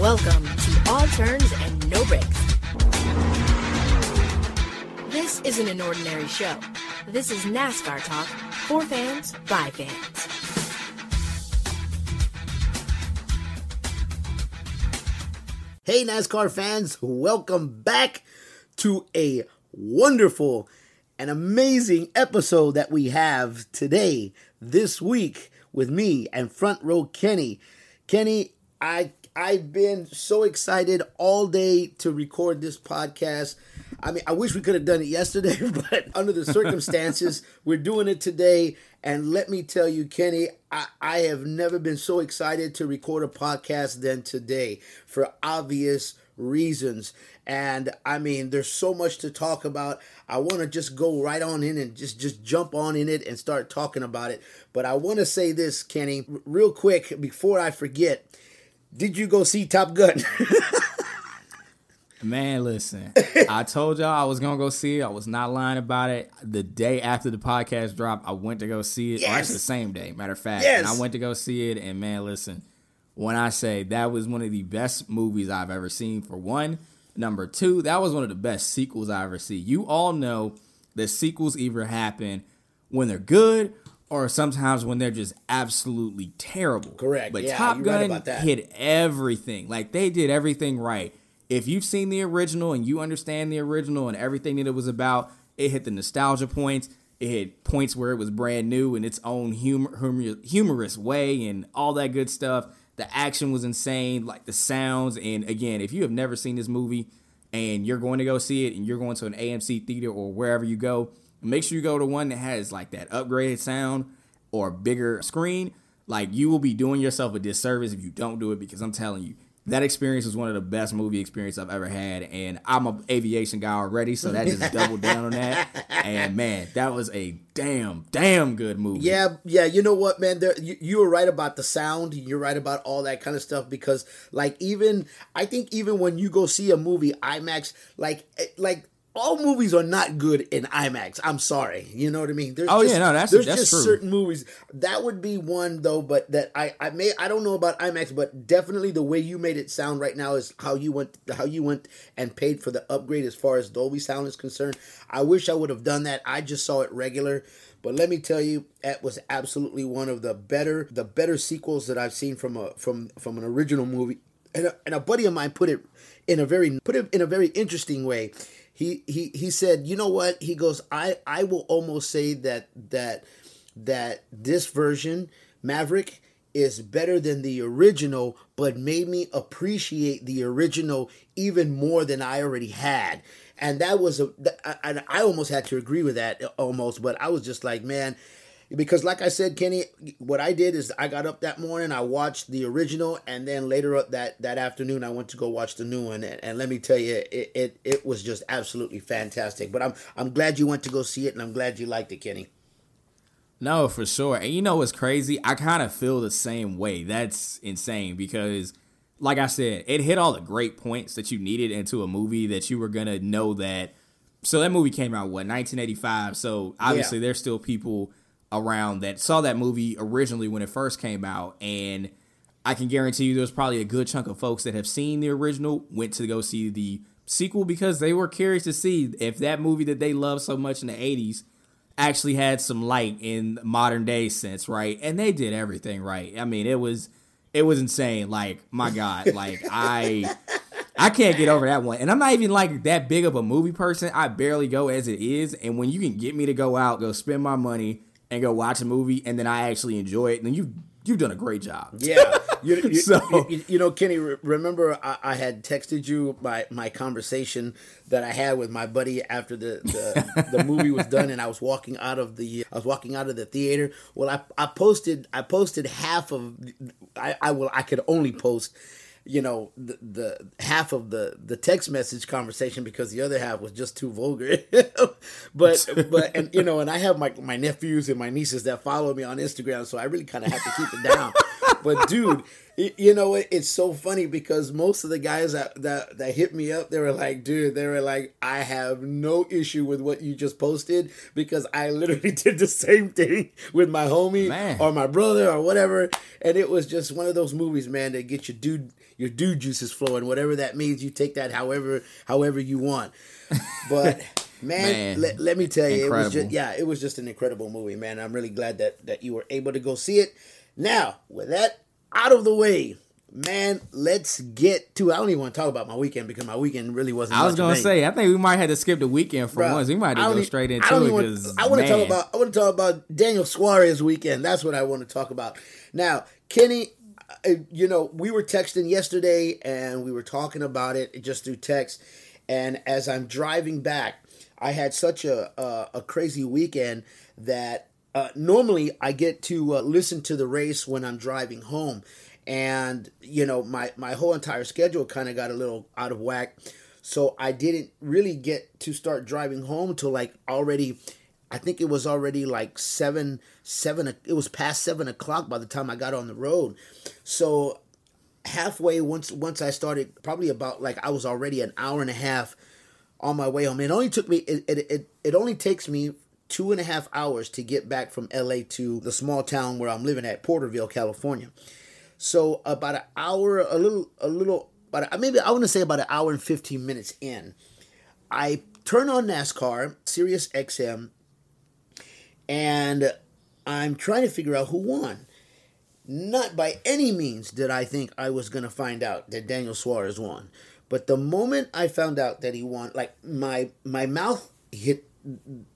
Welcome to All Turns and No Breaks. This isn't an ordinary show. This is NASCAR talk for fans by fans. Hey, NASCAR fans, welcome back to a wonderful and amazing episode that we have today, this week, with me and Front Row Kenny. Kenny, I I've been so excited all day to record this podcast. I mean, I wish we could have done it yesterday, but under the circumstances, we're doing it today. And let me tell you, Kenny, I, I have never been so excited to record a podcast than today for obvious reasons. And I mean, there's so much to talk about. I want to just go right on in and just just jump on in it and start talking about it. But I want to say this, Kenny, real quick before I forget. Did you go see Top Gun? Man, listen. I told y'all I was gonna go see it. I was not lying about it. The day after the podcast dropped, I went to go see it. Yes. actually, the same day, matter of fact. Yes. And I went to go see it. And man, listen. When I say that was one of the best movies I've ever seen, for one. Number two, that was one of the best sequels I ever see. You all know that sequels either happen when they're good or sometimes when they're just absolutely terrible. Correct. But Yeah, Top right Gun about that. hit everything. Like they did everything right. If you've seen the original and you understand the original and everything that it was about, it hit the nostalgia points. It hit points where it was brand new in its own humor, humor humorous way and all that good stuff. The action was insane, like the sounds. And again, if you have never seen this movie and you're going to go see it and you're going to an AMC theater or wherever you go, make sure you go to one that has like that upgraded sound or bigger screen. Like you will be doing yourself a disservice if you don't do it because I'm telling you, that experience was one of the best movie experience I've ever had, and I'm an aviation guy already, so that just doubled down on that. And man, that was a damn, damn good movie. Yeah, yeah. You know what, man? There, you, you were right about the sound. You're right about all that kind of stuff because, like, even I think even when you go see a movie IMAX, like, eh, like all movies are not good in IMAX. I'm sorry. You know what I mean? There's Oh, just, yeah, no, that's- there's that's just true. certain movies that would be one though, but that I I may I don't know about IMAX, but definitely the way you made it sound right now is how you went how you went and paid for the upgrade as far as Dolby sound is concerned. I wish I would have done that. I just saw it regular. But let me tell you, it was absolutely one of the better the better sequels that I've seen from a from from an original movie. And a, and a buddy of mine put it in a very put it in a very interesting way. He he he said, "You know what?" He goes, "I I will almost say that that that this version Maverick is better than the original, but made me appreciate the original even more than I already had." And that was a, and I almost had to agree with that almost, but I was just like, man, because like I said, Kenny, what I did is I got up that morning, I watched the original, and then later up that that afternoon, I went to go watch the new one, and, and let me tell you, it, it it was just absolutely fantastic. But I'm I'm glad you went to go see it, and I'm glad you liked it, Kenny. No, for sure. And you know what's crazy? I kind of feel the same way. That's insane because, like I said, it hit all the great points that you needed into a movie that you were going to know that. So that movie came out, what, 1985? So obviously Yeah. there's still people around that saw that movie originally when it first came out. And I can guarantee you there's probably a good chunk of folks that have seen the original, went to go see the sequel because they were curious to see if that movie that they loved so much in the 80s actually had some light in modern day sense, right? And they did everything right. I mean, it was it was insane. Like, my God, like I I can't get over that one. And I'm not even like that big of a movie person. I barely go as it is. And when you can get me to go out, go spend my money and go watch a movie and then I actually enjoy it, and then you you've done a great job. Yeah, you, you, So- you, you know, Kenny. re- Remember, I, I had texted you my my conversation that I had with my buddy after the the, the movie was done, and I was walking out of the I was walking out of the theater. Well, I I posted I posted half of I I will I could only post. You know the, the half of the the text message conversation because the other half was just too vulgar. but but and you know and I have my my nephews and my nieces that follow me on Instagram, so I really kind of have to keep it down but dude, you know what? It's so funny because most of the guys that, that that hit me up, they were like, dude, they were like, I have no issue with what you just posted because I literally did the same thing with my homie man. or my brother or whatever, and it was just one of those movies, man, that get your dude your dude juices flowing, whatever that means. You take that however however you want, but. Man, man. Let, let me tell you, incredible. it was just yeah, it was just an incredible movie, man. I'm really glad that that you were able to go see it. Now, with that out of the way, man, let's get to. I don't even want to talk about my weekend because my weekend really wasn't. I was gonna say, I think we might have to skip the weekend for Bruh, once. We might have to go straight into it because I want to talk about. I want to talk about Daniel Suarez weekend. That's what I want to talk about. Now, Kenny, uh, you know, we were texting yesterday and we were talking about it just through text. And as I'm driving back, I had such a a, a crazy weekend that uh, normally I get to uh, listen to the race when I'm driving home, and you know my my whole entire schedule kind of got a little out of whack, so I didn't really get to start driving home till like already. I think it was already like seven seven. It was past seven o'clock by the time I got on the road, so halfway once once I started, probably about like I was already an hour and a half on my way home. It only took me it it, it, it only takes me two and a half hours to get back from LA to the small town where I'm living at, Porterville, California. So about an hour, a little, a little, but maybe I want to say about an hour and 15 minutes in, I turn on NASCAR, Sirius XM, and I'm trying to figure out who won. Not by any means did I think I was going to find out that Daniel Suarez won. But the moment I found out that he won, like my my mouth hit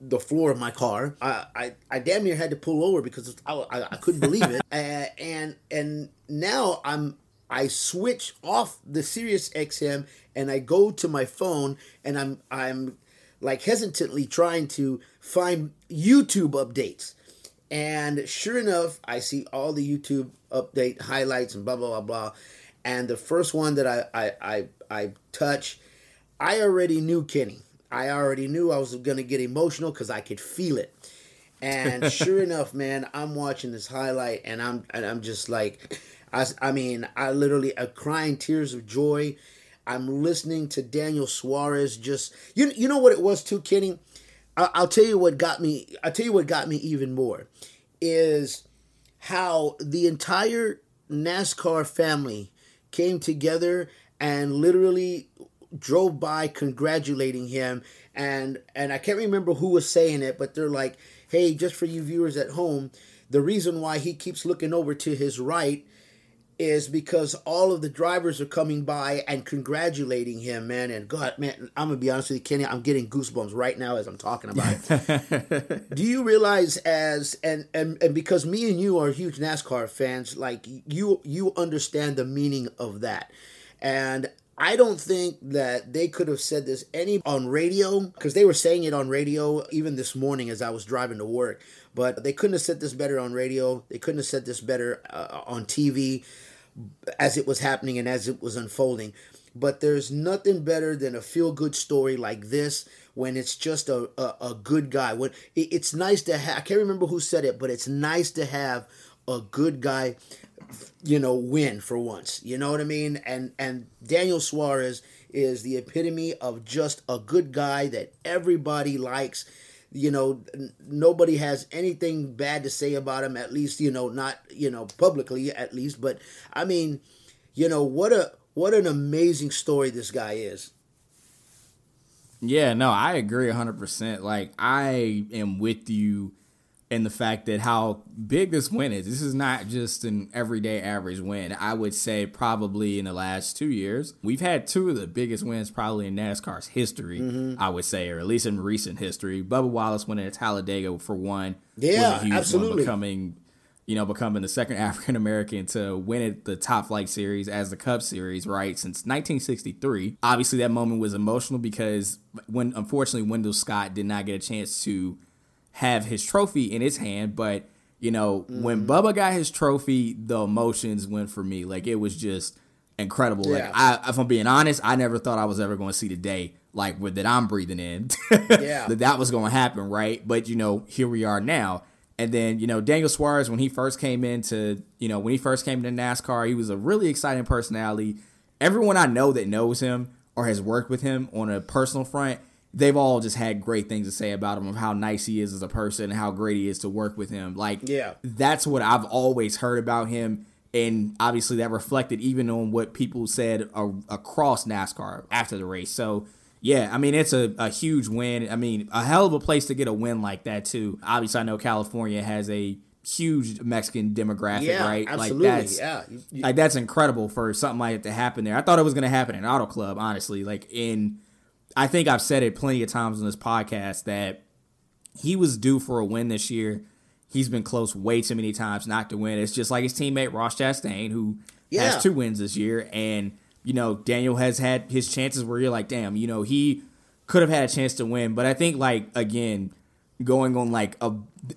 the floor of my car. I, I, I damn near had to pull over because I, I, I couldn't believe it. uh, and and now I'm I switch off the Sirius XM and I go to my phone and I'm I'm like hesitantly trying to find YouTube updates. And sure enough, I see all the YouTube update highlights and blah blah blah blah. And the first one that I I I, I touch, I already knew Kenny. I already knew I was going to get emotional because I could feel it. And sure enough, man, I'm watching this highlight and I'm and I'm just like, I, I mean, I literally am crying tears of joy. I'm listening to Daniel Suarez just you you know what it was too, Kenny. I, I'll tell you what got me. I'll tell you what got me even more is how the entire NASCAR family came together and literally drove by congratulating him and and I can't remember who was saying it but they're like hey just for you viewers at home the reason why he keeps looking over to his right is because all of the drivers are coming by and congratulating him, man. And God, man, I'm gonna be honest with you, Kenny, I'm getting goosebumps right now as I'm talking about it. Do you realize as and and and because me and you are huge NASCAR fans, like you you understand the meaning of that. And I don't think that they could have said this any on radio because they were saying it on radio even this morning as I was driving to work. But they couldn't have said this better on radio. They couldn't have said this better uh, on TV as it was happening and as it was unfolding. But there's nothing better than a feel good story like this when it's just a, a, a good guy. When it, it's nice to have, I can't remember who said it, but it's nice to have a good guy you know, win for once. You know what I mean? And and Daniel Suarez is the epitome of just a good guy that everybody likes. You know, n- nobody has anything bad to say about him. At least, you know, not you know publicly, at least. But I mean, you know, what a what an amazing story this guy is. Yeah, no, I agree 100%. Like I am with you and the fact that how big this win is. This is not just an everyday average win. I would say probably in the last two years, we've had two of the biggest wins probably in NASCAR's history. Mm-hmm. I would say, or at least in recent history. Bubba Wallace winning at Talladega for one, yeah, absolutely, one, becoming. You know, becoming the second African American to win at the Top Flight Series as the Cup Series, right, since 1963. Obviously, that moment was emotional because when, unfortunately, Wendell Scott did not get a chance to have his trophy in his hand, but you know, mm-hmm. when Bubba got his trophy, the emotions went for me. Like it was just incredible. Yeah. Like I, if I'm being honest, I never thought I was ever going to see the day like with that I'm breathing in. yeah, that that was going to happen, right? But you know, here we are now, And then, you know, Daniel Suarez, when he first came into, you know, when he first came into NASCAR, he was a really exciting personality. Everyone I know that knows him or has worked with him on a personal front, they've all just had great things to say about him of how nice he is as a person and how great he is to work with him. Like, yeah, that's what I've always heard about him. And obviously, that reflected even on what people said across NASCAR after the race. So, yeah, I mean, it's a, a huge win. I mean, a hell of a place to get a win like that, too. Obviously, I know California has a huge Mexican demographic, yeah, right? Absolutely. Like that's yeah. You, like that's incredible for something like that to happen there. I thought it was gonna happen in Auto Club, honestly. Like in I think I've said it plenty of times on this podcast that he was due for a win this year. He's been close way too many times not to win. It's just like his teammate Ross Chastain, who yeah. has two wins this year, and you know, Daniel has had his chances where you're like, damn, you know, he could have had a chance to win. But I think like again, going on like a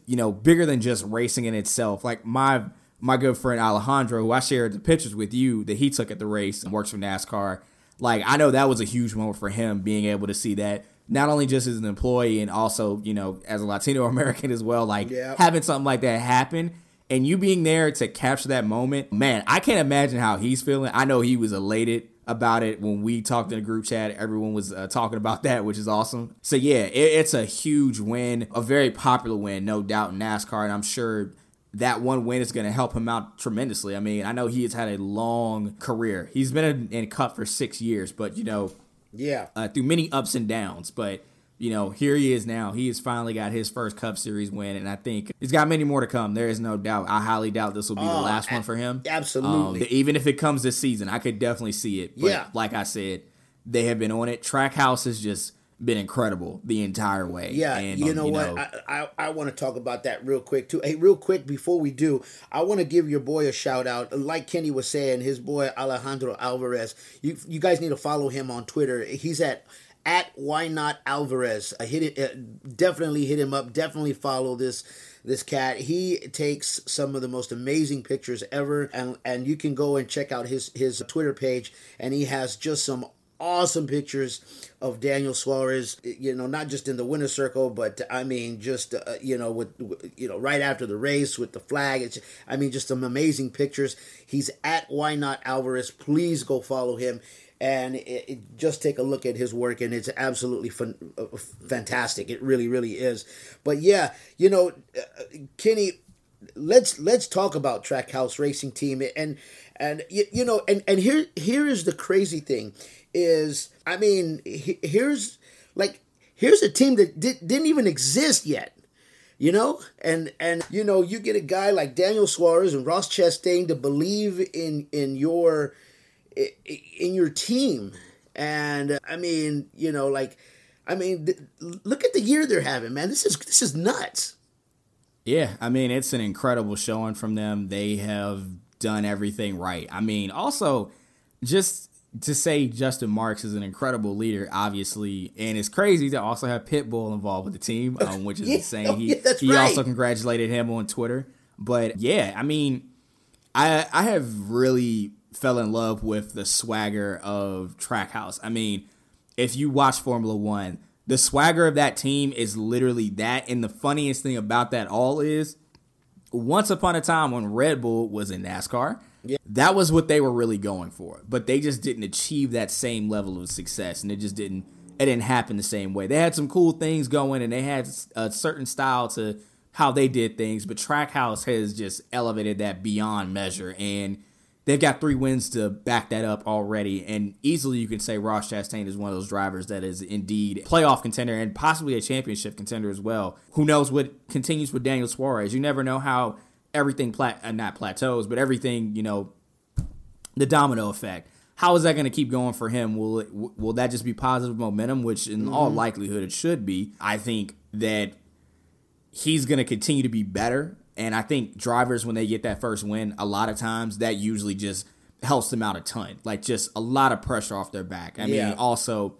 you know, bigger than just racing in itself. Like my my good friend Alejandro, who I shared the pictures with you that he took at the race and works for NASCAR. Like I know that was a huge moment for him being able to see that not only just as an employee and also, you know, as a Latino American as well, like yep. having something like that happen and you being there to capture that moment, man, I can't imagine how he's feeling. I know he was elated about it when we talked in the group chat. Everyone was uh, talking about that, which is awesome. So yeah, it, it's a huge win, a very popular win, no doubt in NASCAR, and I'm sure that one win is going to help him out tremendously. I mean, I know he has had a long career. He's been in, in Cup for six years, but you know, yeah, uh, through many ups and downs, but you know, here he is now. He has finally got his first Cup Series win, and I think he's got many more to come. There is no doubt. I highly doubt this will be oh, the last one for him. Absolutely. Um, even if it comes this season, I could definitely see it. But yeah. like I said, they have been on it. Trackhouse has just been incredible the entire way. Yeah, and, you know um, you what? Know, I, I, I want to talk about that real quick too. Hey, real quick before we do, I want to give your boy a shout out. Like Kenny was saying, his boy Alejandro Alvarez. You you guys need to follow him on Twitter. He's at at why not Alvarez. I hit it. Uh, definitely hit him up. Definitely follow this this cat. He takes some of the most amazing pictures ever, and and you can go and check out his his Twitter page, and he has just some awesome pictures of Daniel Suarez, you know, not just in the winner circle, but I mean, just, uh, you know, with, you know, right after the race with the flag. It's, I mean, just some amazing pictures. He's at Why Not Alvarez. Please go follow him and it, it, just take a look at his work and it's absolutely fun, uh, fantastic it really really is but yeah you know uh, kenny let's let's talk about trackhouse racing team and and you, you know and and here here is the crazy thing is i mean here's like here's a team that di- didn't even exist yet you know and and you know you get a guy like daniel suarez and ross chastain to believe in in your in your team. And I mean, you know, like, I mean, th- look at the year they're having, man. This is this is nuts. Yeah, I mean, it's an incredible showing from them. They have done everything right. I mean, also just to say Justin Marks is an incredible leader, obviously, and it's crazy to also have Pitbull involved with the team, um, which is yeah, insane. He yeah, he right. also congratulated him on Twitter. But yeah, I mean, I I have really fell in love with the swagger of Trackhouse. I mean, if you watch Formula One, the swagger of that team is literally that. And the funniest thing about that all is once upon a time when Red Bull was in NASCAR, yeah. that was what they were really going for. But they just didn't achieve that same level of success. And it just didn't it didn't happen the same way. They had some cool things going and they had a certain style to how they did things, but Trackhouse has just elevated that beyond measure. And they've got three wins to back that up already. And easily you can say Ross Chastain is one of those drivers that is indeed playoff contender and possibly a championship contender as well. Who knows what continues with Daniel Suarez? You never know how everything plat uh, not plateaus, but everything, you know, the domino effect. How is that going to keep going for him? Will it, will that just be positive momentum, which in mm-hmm. all likelihood it should be? I think that he's going to continue to be better and I think drivers, when they get that first win, a lot of times that usually just helps them out a ton. Like just a lot of pressure off their back. I yeah. mean, also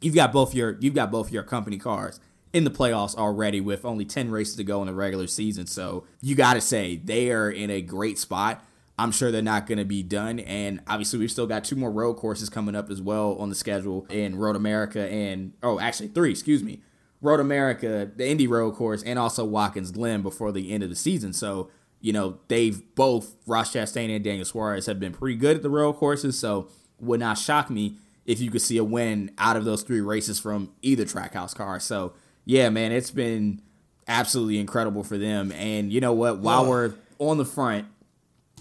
you've got both your you've got both your company cars in the playoffs already with only 10 races to go in the regular season. So you got to say they are in a great spot. I'm sure they're not going to be done. And obviously, we've still got two more road courses coming up as well on the schedule in Road America and, oh, actually, three, excuse me. Road America, the Indy Road course, and also Watkins Glen before the end of the season. So, you know, they've both, Ross Chastain and Daniel Suarez, have been pretty good at the road courses. So, would not shock me if you could see a win out of those three races from either Trackhouse car. So, yeah, man, it's been absolutely incredible for them. And you know what? While we're on the front,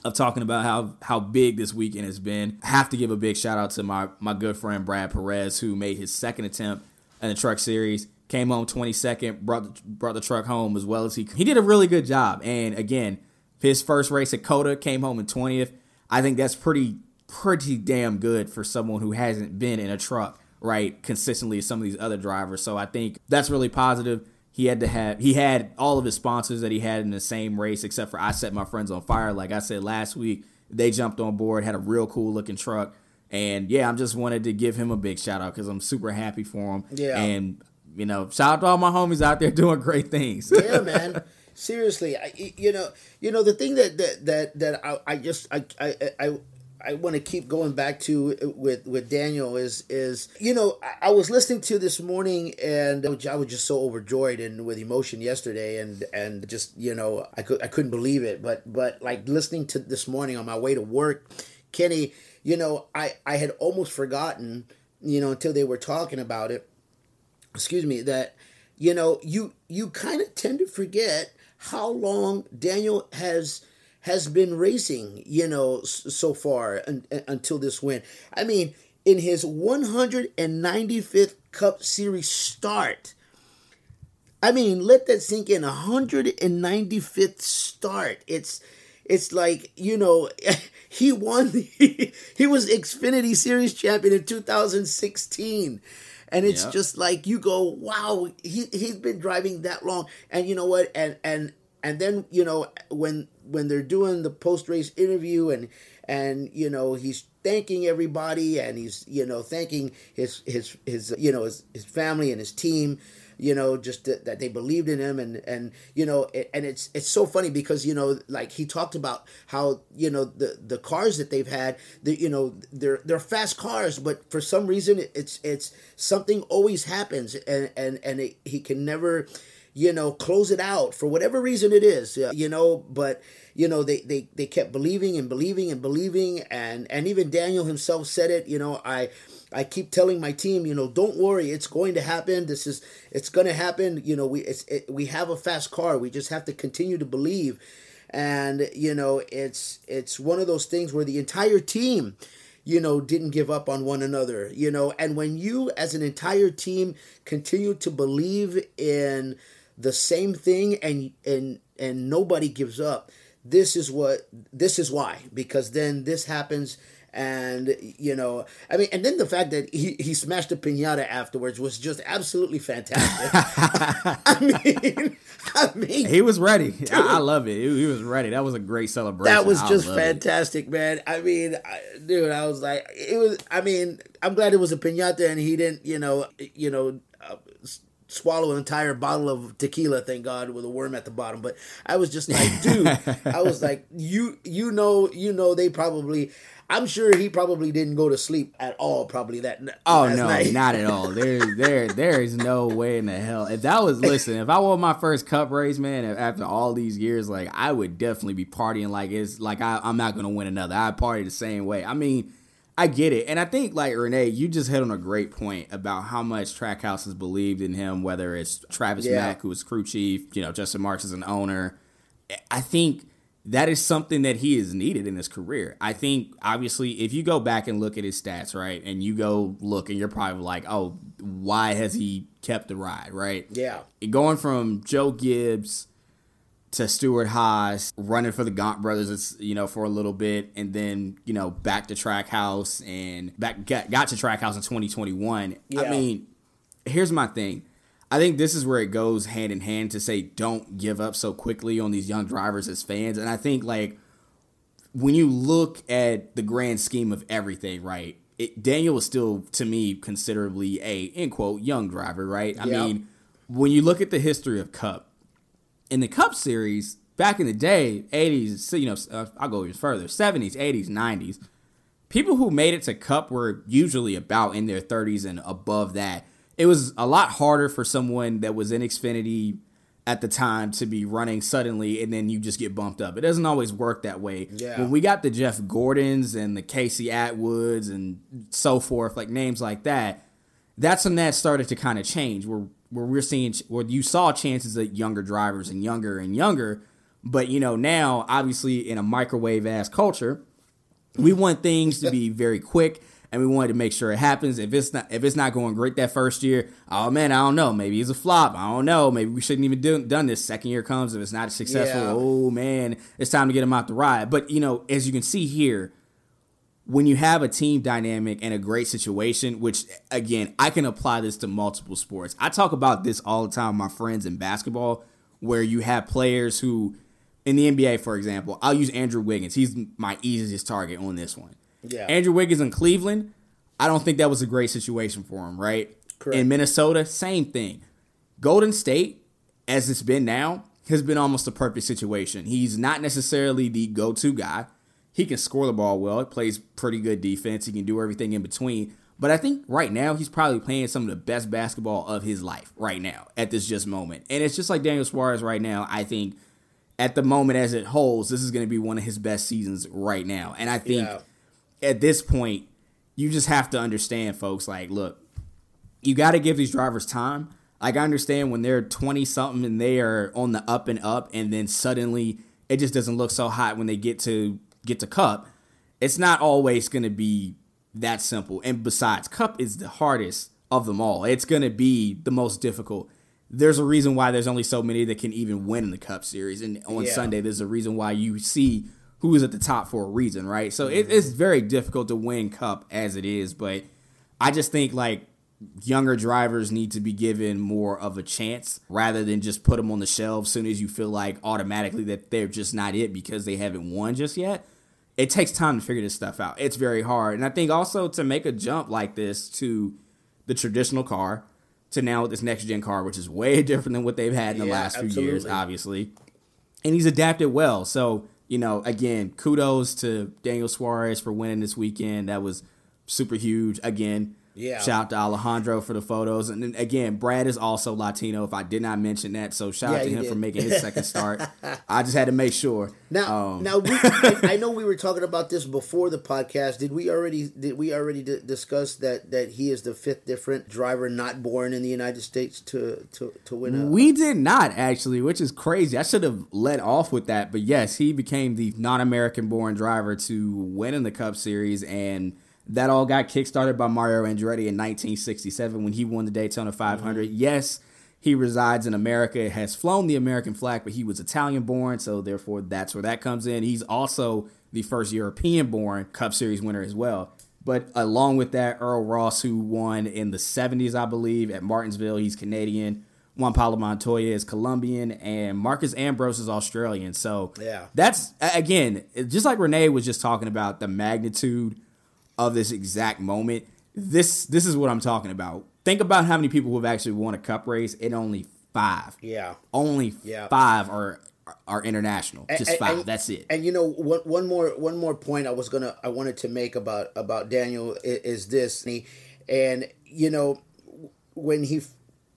of talking about how how big this weekend has been. I have to give a big shout out to my my good friend Brad Perez who made his second attempt in the truck series. Came home 22nd, brought the, brought the truck home as well as he he did a really good job. And again, his first race at COTA came home in 20th. I think that's pretty pretty damn good for someone who hasn't been in a truck right consistently as some of these other drivers. So I think that's really positive he had to have he had all of his sponsors that he had in the same race except for I set my friends on fire like I said last week they jumped on board had a real cool looking truck and yeah I'm just wanted to give him a big shout out because I'm super happy for him Yeah. and you know shout out to all my homies out there doing great things yeah, man. Seriously, I, you know, you know the thing that that that that I, I just I I I, I want to keep going back to uh, with with Daniel is is you know I, I was listening to this morning and I was just so overjoyed and with emotion yesterday and and just you know I could I couldn't believe it. But but like listening to this morning on my way to work, Kenny, you know I I had almost forgotten you know until they were talking about it excuse me that you know you you kind of tend to forget how long Daniel has has been racing you know so far un, until this win. I mean in his 195th cup series start i mean let that sink in. 195th start. It's it's like you know he won he, he was xfinity series champion in 2016 and it's Yep. just like you go wow he, he's been driving that long. And you know what? And and and then you know when when they're doing the post race interview and and you know he's thanking everybody and he's you know thanking his his his you know his, his family and his team you know just that, that they believed in him. And and you know and it's it's so funny because you know like he talked about how you know the the cars that they've had the you know they're they're fast cars but for some reason it's it's something always happens. And and and it, he can never you know close it out for whatever reason it is you know but you know they, they they kept believing and believing and believing and and even daniel himself said it you know i i keep telling my team you know don't worry it's going to happen. This is it's going to happen. You know we it's it, we have a fast car. We just have to continue to believe. And you know it's it's one of those things where the entire team you know didn't give up on one another you know. And when you as an entire team continue to believe in the same thing and and and nobody gives up this is what this is why because then this happens and you know i mean and then the fact that he, he smashed a piñata afterwards was just absolutely fantastic i mean i mean he was ready I, I love it he, was ready that was a great celebration that was just love it. fantastic, man. I mean, I, dude, I was like, it was. I mean, I'm glad it was a pinata and he didn't, you know, you know, swallow an entire bottle of tequila. Thank God, with a worm at the bottom. But I was just like, dude, I was like, you, you know, you know, they probably. I'm sure he probably didn't go to sleep at all. Probably that. Oh no, night. not at all. There, there, there is no way in the hell. If that was listen, if I won my first cup race, man, after all these years, like I would definitely be partying like it's like I, I'm not gonna win another. I party the same way. I mean, I get it, and I think like Renee, you just hit on a great point about how much Trackhouse has believed in him. Whether it's Travis Yeah. Mack, who is crew chief, you know, Justin Marks is an owner. I think that is something that he has needed in his career. I think obviously if you go back and look at his stats, right, and you go look and you're probably like, oh, why has he kept the ride, right? Yeah. Going from Joe Gibbs to Stewart Haas, running for the Gaunt brothers, you know, for a little bit, and then you know back to Trackhouse and back got, got to Trackhouse in 2021. Yeah. I mean, here's my thing. I think this is where it goes hand in hand to say don't give up so quickly on these young drivers as fans. And I think like when you look at the grand scheme of everything, right? It, Daniel is still to me considerably a end quote young driver, right? I Yeah. mean, when you look at the history of Cup in the Cup series back in the day, 80s, you know, uh, I'll go even further, 70s, 80s, 90s. People who made it to Cup were usually about in their 30s and above that. it was a lot harder for someone that was in Xfinity at the time to be running suddenly and then you just get bumped up. It doesn't always work that way. Yeah. When we got the Jeff Gordons and the Casey Atwoods and so forth, like names like that, that's when that started to kind of change where where we're seeing where you saw chances of younger drivers and younger and younger. But you know, now obviously in a microwave ass culture, we want things to be very quick and we wanted to make sure it happens. If it's not if it's not going great that first year, oh man, I don't know. Maybe it's a flop. I don't know. Maybe we shouldn't even do done this. Second year comes if it's not successful. Yeah. Oh man, it's time to get them out the ride. But you know, as you can see here, when you have a team dynamic and a great situation, which again, I can apply this to multiple sports. I talk about this all the time with my friends in basketball, where you have players who, in the NBA, for example, I'll use Andrew Wiggins. He's my easiest target on this one. Yeah. Andrew Wiggins in Cleveland, I don't think that was a great situation for him, right? Correct. In Minnesota, same thing. Golden State, as it's been now, has been almost a perfect situation. He's not necessarily the go to guy. He can score the ball well. He plays pretty good defense. He can do everything in between. But I think right now he's probably playing some of the best basketball of his life right now at this just moment. And it's just like Daniel Suarez right now. I think at the moment as it holds, this is going to be one of his best seasons right now. And I think Yeah. at this point, you just have to understand, folks. Like, look, you got to give these drivers time. Like, I understand when they're 20 something and they are on the up and up, and then suddenly it just doesn't look so hot when they get to get to Cup. It's not always going to be that simple. And besides, Cup is the hardest of them all. It's going to be the most difficult. There's a reason why there's only so many that can even win in the Cup Series. And on Yeah. Sunday, there's a reason why you see who is at the top for a reason, right? So it, it's mm-hmm. very difficult to win Cup as it is. But I just think like younger drivers need to be given more of a chance rather than just put them on the shelf soon as you feel like automatically that they're just not it because they haven't won just yet. It takes time to figure this stuff out. It's very hard. And I think also to make a jump like this to the traditional car to now this next gen car, which is way different than what they've had in the Yeah, last few years, obviously. And he's adapted well. So, you know, again, kudos to Daniel Suarez for winning this weekend. That was super huge. Again, Yeah. shout out to Alejandro for the photos. And then again, Brad is also Latino, if I did not mention that. So shout Yeah, out to him did. for making his second start. I just had to make sure. Now, Um, now we, I, I know we were talking about this before the podcast. Did we already did we already d- discuss that that he is the fifth different driver not born in the United States to to to win a We did not actually, which is crazy. I should have led off with that, but yes, he became the non-American born driver to win in the Cup Series, and that all got kickstarted by Mario Andretti in 1967 when he won the Daytona 500. Mm-hmm. Yes, he resides in America, has flown the American flag, but he was Italian born, so therefore that's where that comes in. He's also the first European born Cup Series winner as well. But along with that, Earl Ross, who won in the 70s, I believe, at Martinsville, he's Canadian. Juan Pablo Montoya is Colombian, and Marcos Ambrose is Australian. So Yeah. that's again, just like Renee was just talking about the magnitude of this exact moment. This this is what I'm talking about. Think about how many people who have actually won a cup race, and only five. yeah. Only Yeah. five are are international. Just And- five. and- that's it. And you know, one one more one more point I was gonna I wanted to make about about Daniel is, is this, and, he- and you know, when he,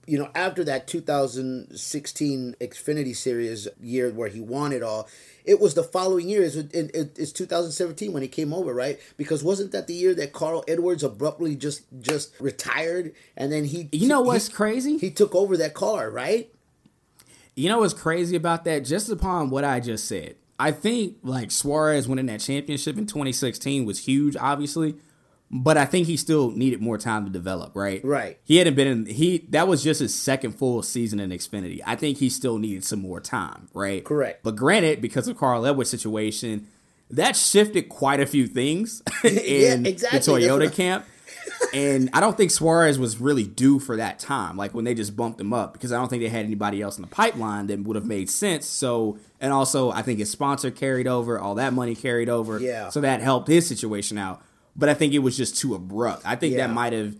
you know, after that 2016 Xfinity Series year where he won it all, it was the following year. It's, it, it- it's 2017 when he came over, right? Because wasn't that the year that Carl Edwards abruptly just just retired, and then he, You know he- what's crazy? He took over that car, right? You know what's crazy about that? Just upon what I just said, I think like Suarez winning that championship in 2016 was huge, obviously, but I think he still needed more time to develop. Right? Right. He hadn't been in. He that was just his second full season in Xfinity. I think he still needed some more time. Right? Correct. But granted, because of Carl Edwards' situation, that shifted quite a few things in exactly. the Toyota camp. and I don't think Suarez was really due for that time, like when they just bumped him up, because I don't think they had anybody else in the pipeline that would have made sense. So, and also, I think his sponsor carried over, all that money carried over. Yeah. So that helped his situation out. But I think it was just too abrupt. I think Yeah. that might have,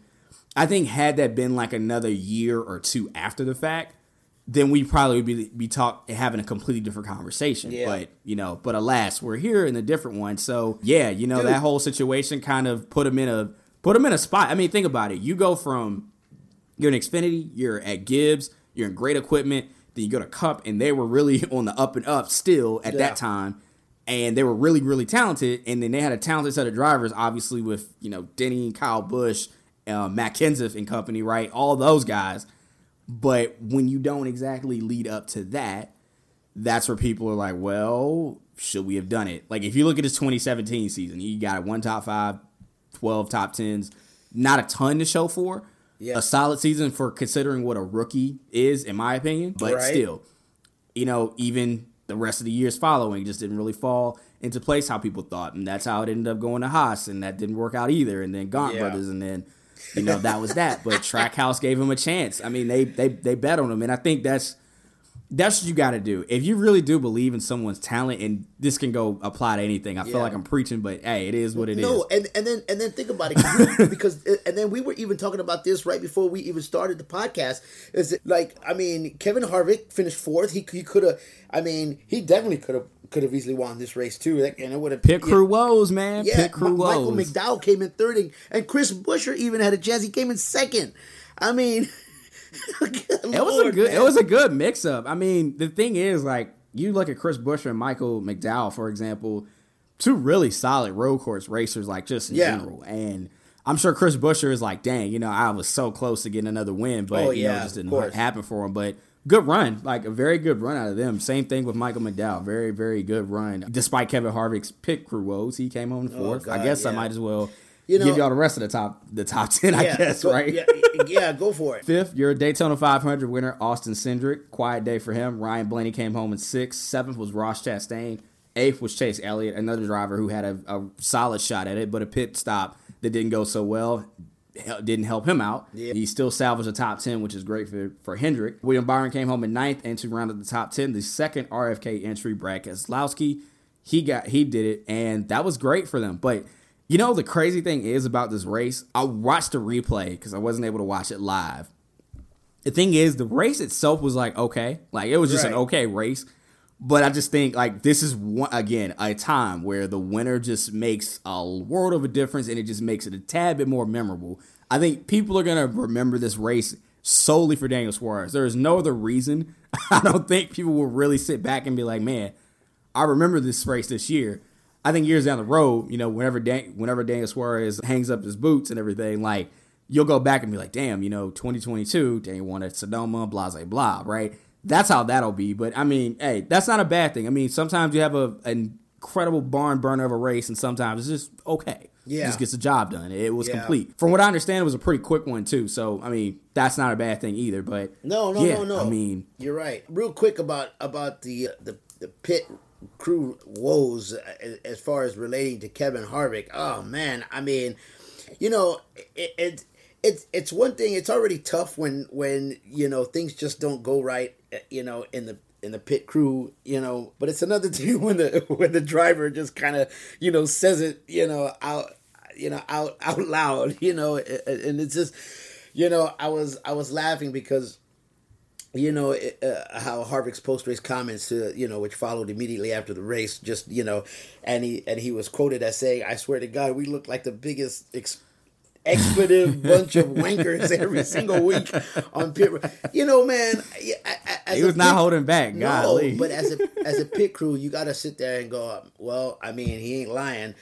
I think had that been like another year or two after the fact, then we probably would be be talk having a completely different conversation. Yeah. But you know, but alas, we're here in a different one. So yeah, you know Dude. that whole situation kind of put him in a put him in a spot. I mean, think about it. You go from You're in Xfinity, you're at Gibbs, you're in great equipment. Then you go to Cup, and they were really on the up and up still at Yeah. that time, and they were really really talented. And then they had a talented set of drivers, obviously with you know Denny, Kyle Busch, uh, Matt Kenseth and company, right? All those guys. But when you don't exactly lead up to that, that's where people are like, well, should we have done it? Like, if you look at his 2017 season, he got one top five, 12 top tens, not a ton to show for. Yeah. A solid season for considering what a rookie is, in my opinion. But Right. still, you know, even the rest of the years following just didn't really fall into place how people thought. And that's how it ended up going to Haas, and that didn't work out either. And then Gaunt Yeah. Brothers, and then, you know, that was that. But Trackhouse gave him a chance. I mean, they they they bet on him, and I think that's that's what you got to do. If you really do believe in someone's talent, and this can go apply to anything. I feel like I'm preaching, but hey, it is what it is. no, and and then and then think about it 'cause because and then we were even talking about this right before we even started the podcast. Is it like I mean Kevin Harvick finished fourth. He he could have. I mean he definitely could have could have easily won this race too. And it would have Pit crew woes, man. Yeah, Ma- Michael. McDowell came in third, and, and Chris Buescher even had a chance. He came in second. I mean, It was a good. It was a good mix up. I mean, the thing is, like, you look at Chris Buescher and Michael McDowell, for example, two really solid road course racers, like just in Yeah. general. And I'm sure Chris Buescher is like, dang, you know, I was so close to getting another win, but Oh, you know, it just didn't happen for him. But good run, like a very good run out of them. Same thing with Michael McDowell, very very good run. Despite Kevin Harvick's pit crew woes, he came home oh, fourth. I Oh, God, guess I might as well. You know- give y'all the rest of the top, the top ten, I guess, go- right? Yeah, yeah, go for it. Fifth, your Daytona 500 winner, Austin Cindric. Quiet day for him. Ryan Blaney came home in sixth. Seventh was Ross Chastain. Eighth was Chase Elliott, another driver who had a, a solid shot at it, but a pit stop that didn't go so well didn't help him out. Yeah. He still salvaged a top 10, which is great for, for Hendrick. William Byron came home in ninth and to round out the top 10. The second RFK entry, Brad Keselowski, he got he did it, and that was great for them. But you know the crazy thing is about this race, I watched the replay because I wasn't able to watch it live. The thing is, the race itself was like okay, like it was just an okay race. But I just think like this is one again a time where the winner just makes a world of a difference, and it just makes it a tad bit more memorable. I think people are gonna remember this race solely for Daniel Suarez. There is no other reason. I don't think people will really sit back and be like, man, I remember this race this year. I think years down the road, you know, whenever Dan- whenever Daniel Suarez hangs up his boots and everything, like you'll go back and be like, damn, you know, 2022, Daniel won at Sonoma, blah blah blah, right? That's how that'll be. But I mean, hey, that's not a bad thing. I mean, sometimes you have a an incredible barn burner of a race, and sometimes it's just okay. Yeah. just gets the job done. It was Yeah. complete. From what I understand, it was a pretty quick one too. So I mean, that's not a bad thing either. But No, no, yeah, no, no. I mean, you're right. Real quick about about the the the pit crew woes uh, as far as relating to Kevin Harvick. Oh man, I mean, you know, it, it it's it's one thing. It's already tough when when you know things just don't go right. uh, You know, in the in the pit crew, you know, but it's another thing when the when the driver just kind of you know says it, you know, out you know out out loud, you know, and it's just you know, I was I was laughing because you know it, uh, how Harvick's post race comments to you know which followed immediately after the race just you know and he and he was quoted as saying I swear to God we look like the biggest ex- expletive bunch of wankers every single week on pit road. you know man I- he was not pit- holding back. no, Golly. but as a as a pit crew, you got to sit there and go, well, I mean, he ain't lying.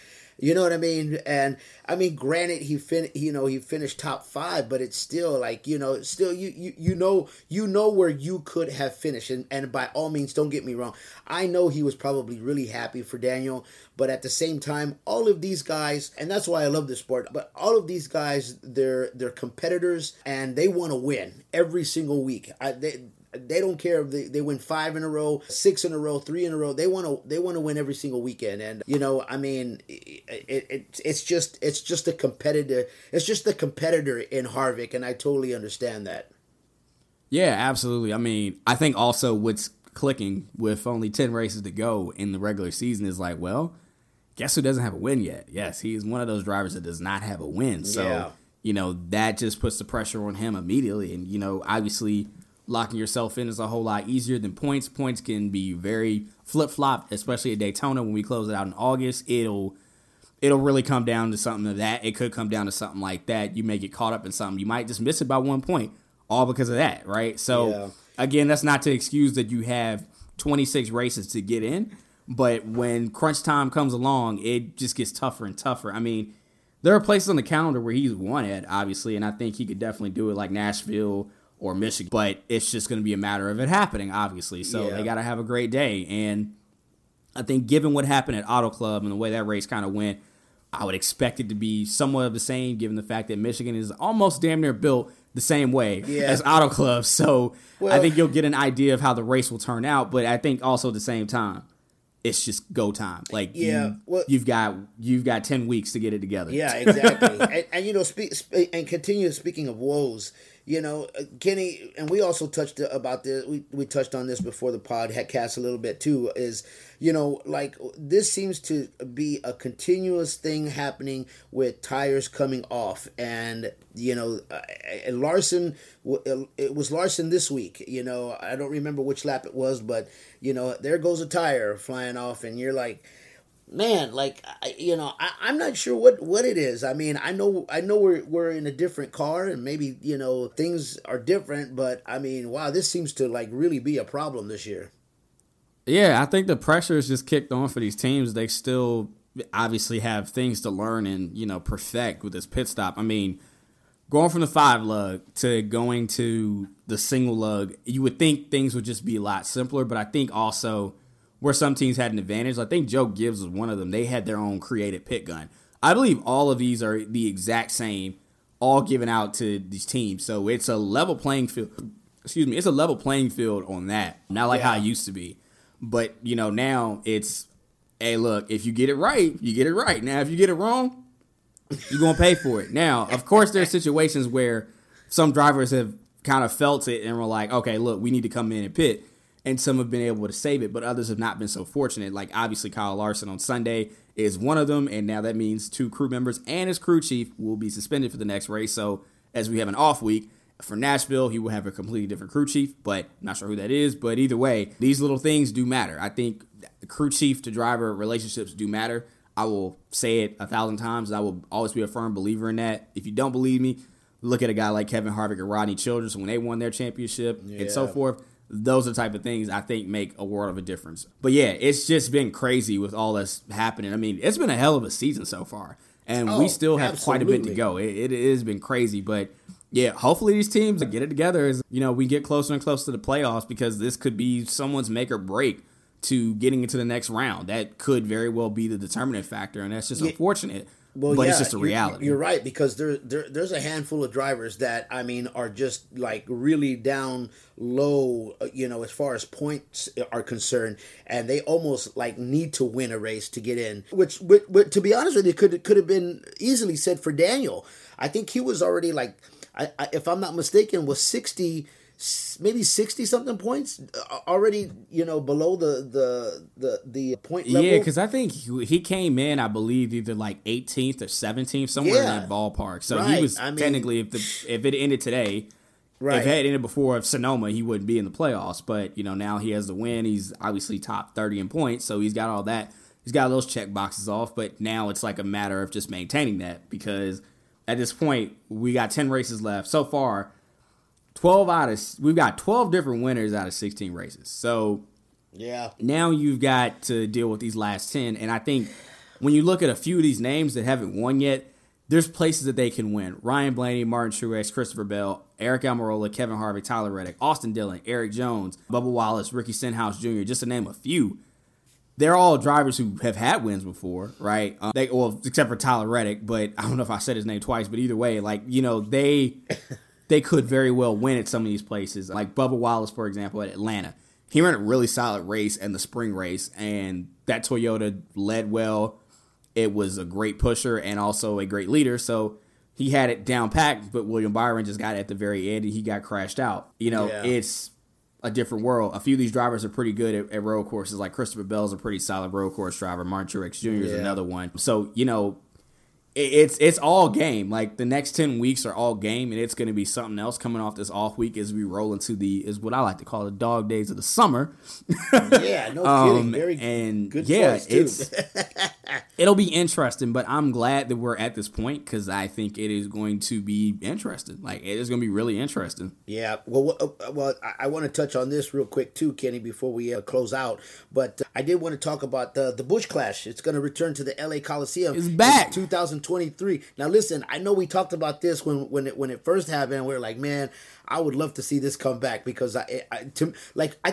You know what I mean? And I mean, granted, he fin, you know, he finished top five, but it's still like, you know, still you you you know you know where you could have finished, and and by all means, don't get me wrong. I know he was probably really happy for Daniel, but at the same time, all of these guys, and that's why I love this sport. But all of these guys, they're they're competitors, and they want to win every single week. I, they they don't care if they, they win five in a row, six in a row, three in a row. They want to they want to win every single weekend. And you know, I mean, it, it, it it's just it's just a competitor. It's just the competitor in Harvick, and I totally understand that. Yeah, absolutely. I mean, I think also what's clicking with only 10 races to go in the regular season is like, well, guess who doesn't have a win yet? Yes, he's one of those drivers that does not have a win. So, Yeah. you know, that just puts the pressure on him immediately. And, you know, obviously locking yourself in is a whole lot easier than points. Points can be very flip flop, especially at Daytona when we close it out in August. It'll it'll really come down to something of that. It could come down to something like that. You may get caught up in something. You might just miss it by one point. all because of that, right? So Yeah. again, that's not to excuse that you have 26 races to get in, but when crunch time comes along, it just gets tougher and tougher. I mean, there are places on the calendar where he's won at, obviously, and I think he could definitely do it, like Nashville or Michigan. But it's just going to be a matter of it happening, obviously. So Yeah. they got to have a great day, and I think given what happened at Auto Club and the way that race kind of went, I would expect it to be somewhat of the same, given the fact that Michigan is almost damn near built the same way Yeah. as Auto Club. So I think you'll get an idea of how the race will turn out. But I think also at the same time, it's just go time. Like Yeah, you, well- you've got you've got ten weeks to get it together. Yeah, exactly. and, and you know, speak, sp- and continue speaking of woes. You know, uh, Kenny, and we also touched about this. We we touched on this before the pod had cast a little bit too. Is you know, like this seems to be a continuous thing happening with tires coming off, and you know, uh, and Larson. It was Larson this week. You know, I don't remember which lap it was, but you know, there goes a tire flying off, and you're like man like I, you know I, i'm not sure what what it is i mean i know i know we're we're in a different car and maybe you know things are different but i mean wow this seems to like really be a problem this year Yeah, I think the pressure is just kicked on for these teams. They still obviously have things to learn and you know perfect with this pit stop. I mean, going from the five lug to going to the single lug, you would think things would just be a lot simpler. But I think also where some teams had an advantage, I think Joe Gibbs was one of them. They had their own created pit gun. I believe all of these are the exact same, all given out to these teams. So it's a level playing field. Excuse me, it's a level playing field on that. Not like how it used to be. But you know, now it's hey, look, if you get it right, you get it right. Now, if you get it wrong, you're gonna pay for it. Now, of course, there are situations where some drivers have kind of felt it and were like, okay, look, we need to come in and pit, and some have been able to save it, but others have not been so fortunate. Like obviously, Kyle Larson on Sunday is one of them, and now that means two crew members and his crew chief will be suspended for the next race. So as we have an off week. For Nashville, he will have a completely different crew chief, but not sure who that is. But either way, these little things do matter. I think the crew chief to driver relationships do matter. I will say it a thousand times. I will always be a firm believer in that. If you don't believe me, look at a guy like Kevin Harvick and Rodney Childers when they won their championship and so forth. Those are the type of things I think make a world of a difference. But yeah, it's just been crazy with all this happening. I mean, it's been a hell of a season so far, and we Oh, still have quite a bit to go. It, it has been crazy, but yeah, hopefully these teams get it together. As you know, we get closer and closer to the playoffs because this could be someone's make or break to getting into the next round. That could very well be the determinant factor, and that's just unfortunate. Well, but yeah, it's just a you're- reality. You're, right because there, there there's a handful of drivers that I mean are just like really down low, uh, you know, as far as points are concerned, and they almost like need to win a race to get in. Which, which, which to be honest with you, could could have been easily said for Daniel. I think he was already like, I, I, if I'm not mistaken, was sixty. Maybe sixty something points uh, already, you know, below the the the the point level. Yeah, because I think he came in, I believe, either like 18th or 17th, somewhere in that ballpark. So Right, he was I mean- technically, if the if it ended today, Right. if it had ended before of Sonoma, he wouldn't be in the playoffs. But you know, now he has the win. He's obviously top 30 in points, so he's got all that. He's got those check boxes off. But now it's like a matter of just maintaining that because at this point we got 10 races left so far. 12 out of we've got 12 different winners out of 16 races. So yeah, now you've got to deal with these last 10 and i think when you look at a few of these names that haven't won yet there's places that they can win ryan blaney martin truex christopher bell aric almirola kevin harvick tyler reddick austin dillon erik jones bubba wallace ricky stenhouse jr just to name a few they're all drivers who have had wins before, right? Um, they well, except for Tyler Reddick, but I don't know if I said his name twice. But either way, like you know, they they could very well win at some of these places. Like Bubba Wallace, for example, at Atlanta, he ran a really solid race in the spring race, and that Toyota led well. It was a great pusher and also a great leader, so he had it down packed. But William Byron just got it at the very end, and he got crashed out. You know, Yeah. it's a different world. A few of these drivers are pretty good at, at road courses. Like Christopher Bell's a pretty solid road course driver. Martin Truex Jr. is another one. So you know, it's it's all game. Like the next ten weeks are all game, and it's going to be something else coming off this off week as we roll into the is what I like to call the dog days of the summer. yeah, no kidding. Um, Very and good yeah, too. it's it'll be interesting, but I'm glad that we're at this point because I think it is going to be interesting. Like it is going to be really interesting. Yeah. Well, uh, well, I, I want to touch on this real quick too, Kenny, before we uh, close out. But uh, I did want to talk about the the Busch Clash. It's going to return to the L.A. Coliseum. It's back, 2023. Now, listen, I know we talked about this when when it when it first happened. We are like, man, I would love to see this come back because I, I to, like I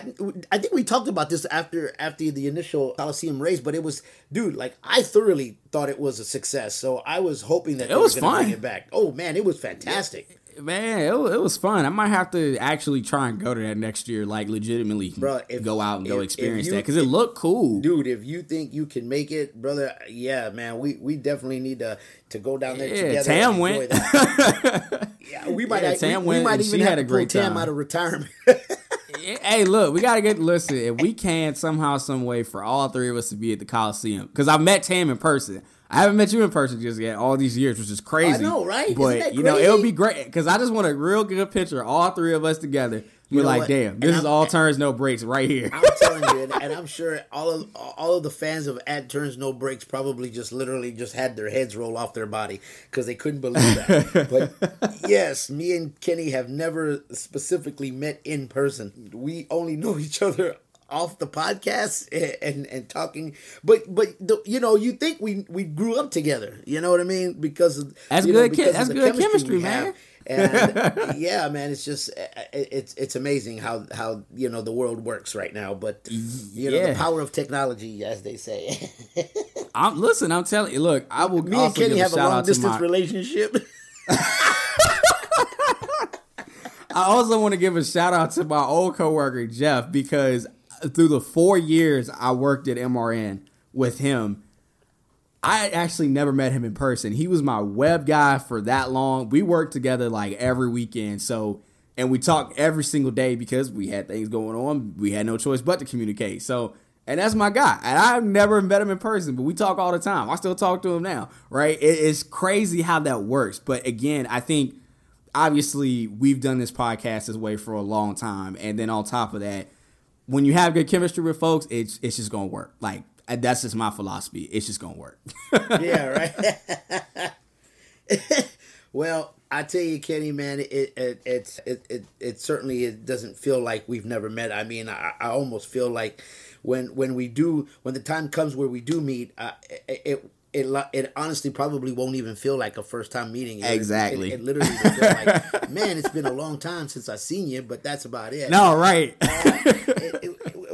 I think we talked about this after after the initial Coliseum race, but it was dude like I thoroughly thought it was a success. So I was hoping that it was fun. Bring it back. Oh man, it was fantastic. Man, it, it was fun. I might have to actually try and go to that next year, like legitimately Bro, if, go out and if, go experience you, that because it looked cool, dude. If you think you can make it, brother, yeah, man, we we definitely need to to go down there yeah, together. Tam went. yeah, we might. Yeah, Tam we, went. We might even had have to pull Tam out of retirement. hey, look, we gotta get listen. If we can somehow, some way, for all three of us to be at the Coliseum, because I've met Tam in person. I haven't met you in person just yet all these years, which is crazy. I know, right? But you know, it would be great because I just want a real good picture of all three of us together. We're like, what? damn, this and is I'm, all turns no breaks right here. I'm telling you, and, and, I'm sure all of all of the fans of At Turns No Breaks probably just literally just had their heads roll off their body because they couldn't believe that. but yes, me and Kenny have never specifically met in person. We only know each other off the podcast and, and, and talking. But but the, you know you think we we grew up together. You know what i mean? Because of, that's good know, that's good chemistry, chemistry man. And yeah man it's just uh, it's it's amazing how how you know the world works right now. But you know yeah. the power of technology as they say. I'm listen i'm telling you look i will me and kenny have a long distance my... relationship. I also want to give a shout out to my old coworker Jeff because through the four years I worked at MRN with him, I actually never met him in person. He was my web guy for that long. We worked together like every weekend. So, and we talked every single day because we had things going on. We had no choice but to communicate. So, and that's my guy. And I've never met him in person, but we talk all the time. I still talk to him now, right? It's crazy how that works. But again, I think obviously we've done this podcast this way for a long time. And then on top of that, when you have good chemistry with folks, it's it's just gonna work. Like that's just my philosophy. It's just gonna work. yeah, right. well, I tell you, Kenny, man, it it it's it, it it certainly it doesn't feel like we've never met. I mean, I, I almost feel like when when we do when the time comes where we do meet, uh, it, it it it honestly probably won't even feel like a first time meeting. It, exactly. It, it literally like, man, it's been a long time since I seen you, but that's about it. No, right. Uh,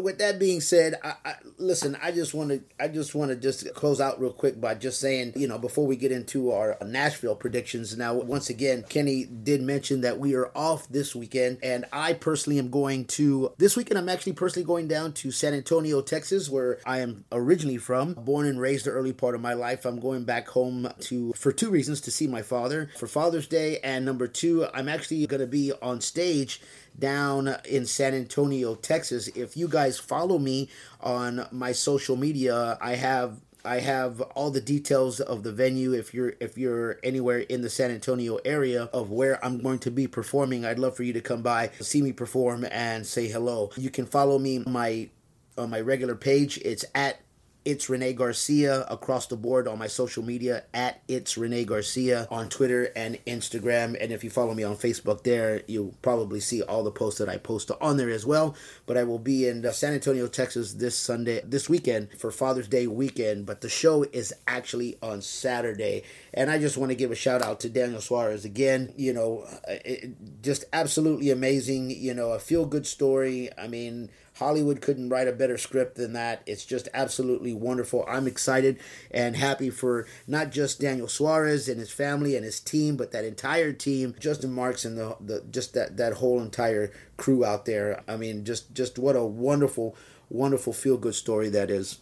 with that being said, I, I, listen. I just want to. I just want to just close out real quick by just saying, you know, before we get into our Nashville predictions. Now, once again, Kenny did mention that we are off this weekend, and I personally am going to this weekend. I'm actually personally going down to San Antonio, Texas, where I am originally from. Born and raised the early part of my life. I'm going back home to for two reasons: to see my father for Father's Day, and number two, I'm actually going to be on stage down in San Antonio, Texas. If you guys follow me on my social media, I have I have all the details of the venue if you're if you're anywhere in the San Antonio area of where I'm going to be performing. I'd love for you to come by, see me perform and say hello. You can follow me my on my regular page. It's at it's Rene Garcia across the board on my social media at It's Rene Garcia on Twitter and Instagram. And if you follow me on Facebook there, you'll probably see all the posts that I post on there as well. But I will be in uh, San Antonio, Texas this Sunday, this weekend for Father's Day weekend. But the show is actually on Saturday. And I just want to give a shout out to Daniel Suarez again. You know, it, just absolutely amazing. You know, a feel good story. I mean, Hollywood couldn't write a better script than that. It's just absolutely wonderful. I'm excited and happy for not just Daniel Suarez and his family and his team, but that entire team, Justin Marks and the, the just that that whole entire crew out there. I mean, just just what a wonderful, wonderful feel good story that is.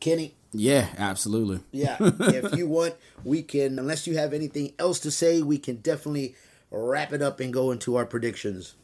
Kenny. Yeah, absolutely. Yeah, if you want, we can. Unless you have anything else to say, we can definitely wrap it up and go into our predictions.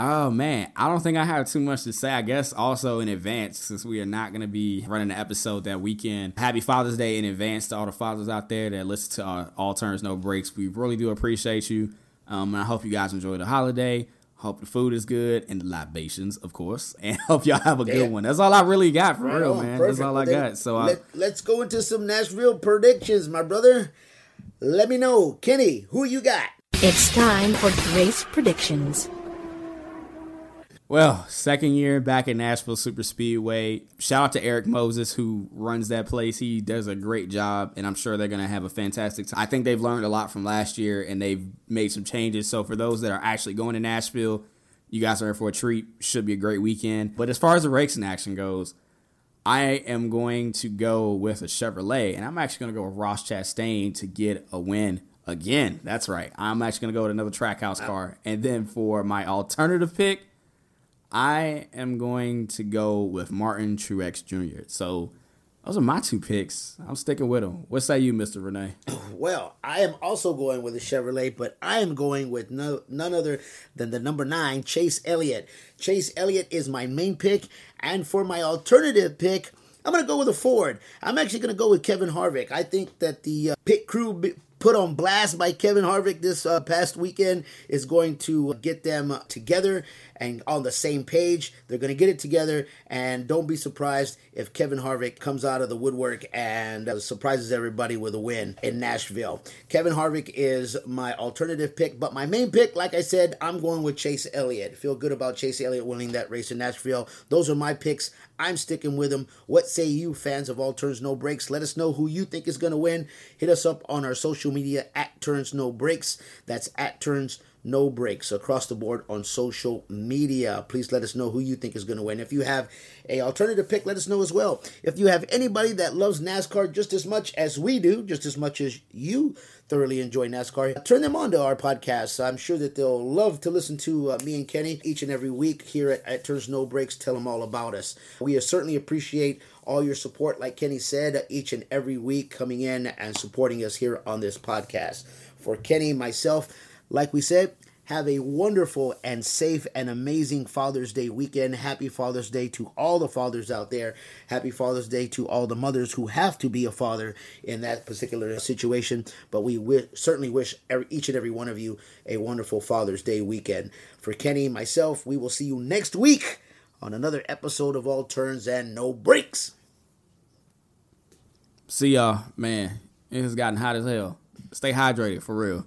Oh man, I don't think I have too much to say. I guess also in advance, since we are not going to be running the episode that weekend. Happy Father's Day in advance to all the fathers out there that listen to our All Turns No Breaks. We really do appreciate you. Um, and I hope you guys enjoy the holiday. Hope the food is good and the libations, of course, and hope y'all have a good one. That's all I really got for right real, on, man. Perfect. That's all well, I got. So let, I, let's go into some Nashville predictions, my brother. Let me know, Kenny, who you got? It's time for Grace predictions. Well, second year back at Nashville Super Speedway. Shout out to Erik Moses who runs that place. He does a great job, and I'm sure they're going to have a fantastic time. I think they've learned a lot from last year, and they've made some changes. So for those that are actually going to Nashville, you guys are in for a treat. Should be a great weekend. But as far as the racing action goes, I am going to go with a Chevrolet, and I'm actually going to go with Ross Chastain to get a win again. That's right. I'm actually going to go with another Trackhouse car. And then for my alternative pick, I am going to go with Martin Truex Jr. So those are my two picks. I'm sticking with them. What say you, Mr. Rene? Well, I am also going with a Chevrolet, but I am going with no, none other than the number nine, Chase Elliott. Chase Elliott is my main pick, and for my alternative pick, I'm going to go with a Ford. I'm actually going to go with Kevin Harvick. I think that the uh, pit crew put on blast by Kevin Harvick this uh, past weekend is going to get them together and on the same page. They're going to get it together, and don't be surprised if Kevin Harvick comes out of the woodwork and uh, surprises everybody with a win in Nashville. Kevin Harvick is my alternative pick, but my main pick, like I said, I'm going with Chase Elliott. Feel good about Chase Elliott winning that race in Nashville. Those are my picks. I'm sticking with them. What say you, fans of All Turns No Breaks? Let us know who you think is going to win. Hit us up on our social media at Turns No Breaks. That's at Turns no breaks across the board on social media. Please let us know who you think is going to win. If you have a alternative pick, let us know as well. If you have anybody that loves NASCAR just as much as we do, just as much as you thoroughly enjoy NASCAR, turn them on to our podcast. I'm sure that they'll love to listen to uh, me and Kenny each and every week here at, at Turns No Breaks. Tell them all about us. We certainly appreciate all your support, like Kenny said, each and every week coming in and supporting us here on this podcast. For Kenny, myself, like we said, have a wonderful and safe and amazing Father's Day weekend. Happy Father's Day to all the fathers out there. Happy Father's Day to all the mothers who have to be a father in that particular situation. But we w- certainly wish every, each and every one of you a wonderful Father's Day weekend. For Kenny, myself, we will see you next week on another episode of All Turns and No Breaks. See y'all, man. It has gotten hot as hell. Stay hydrated for real.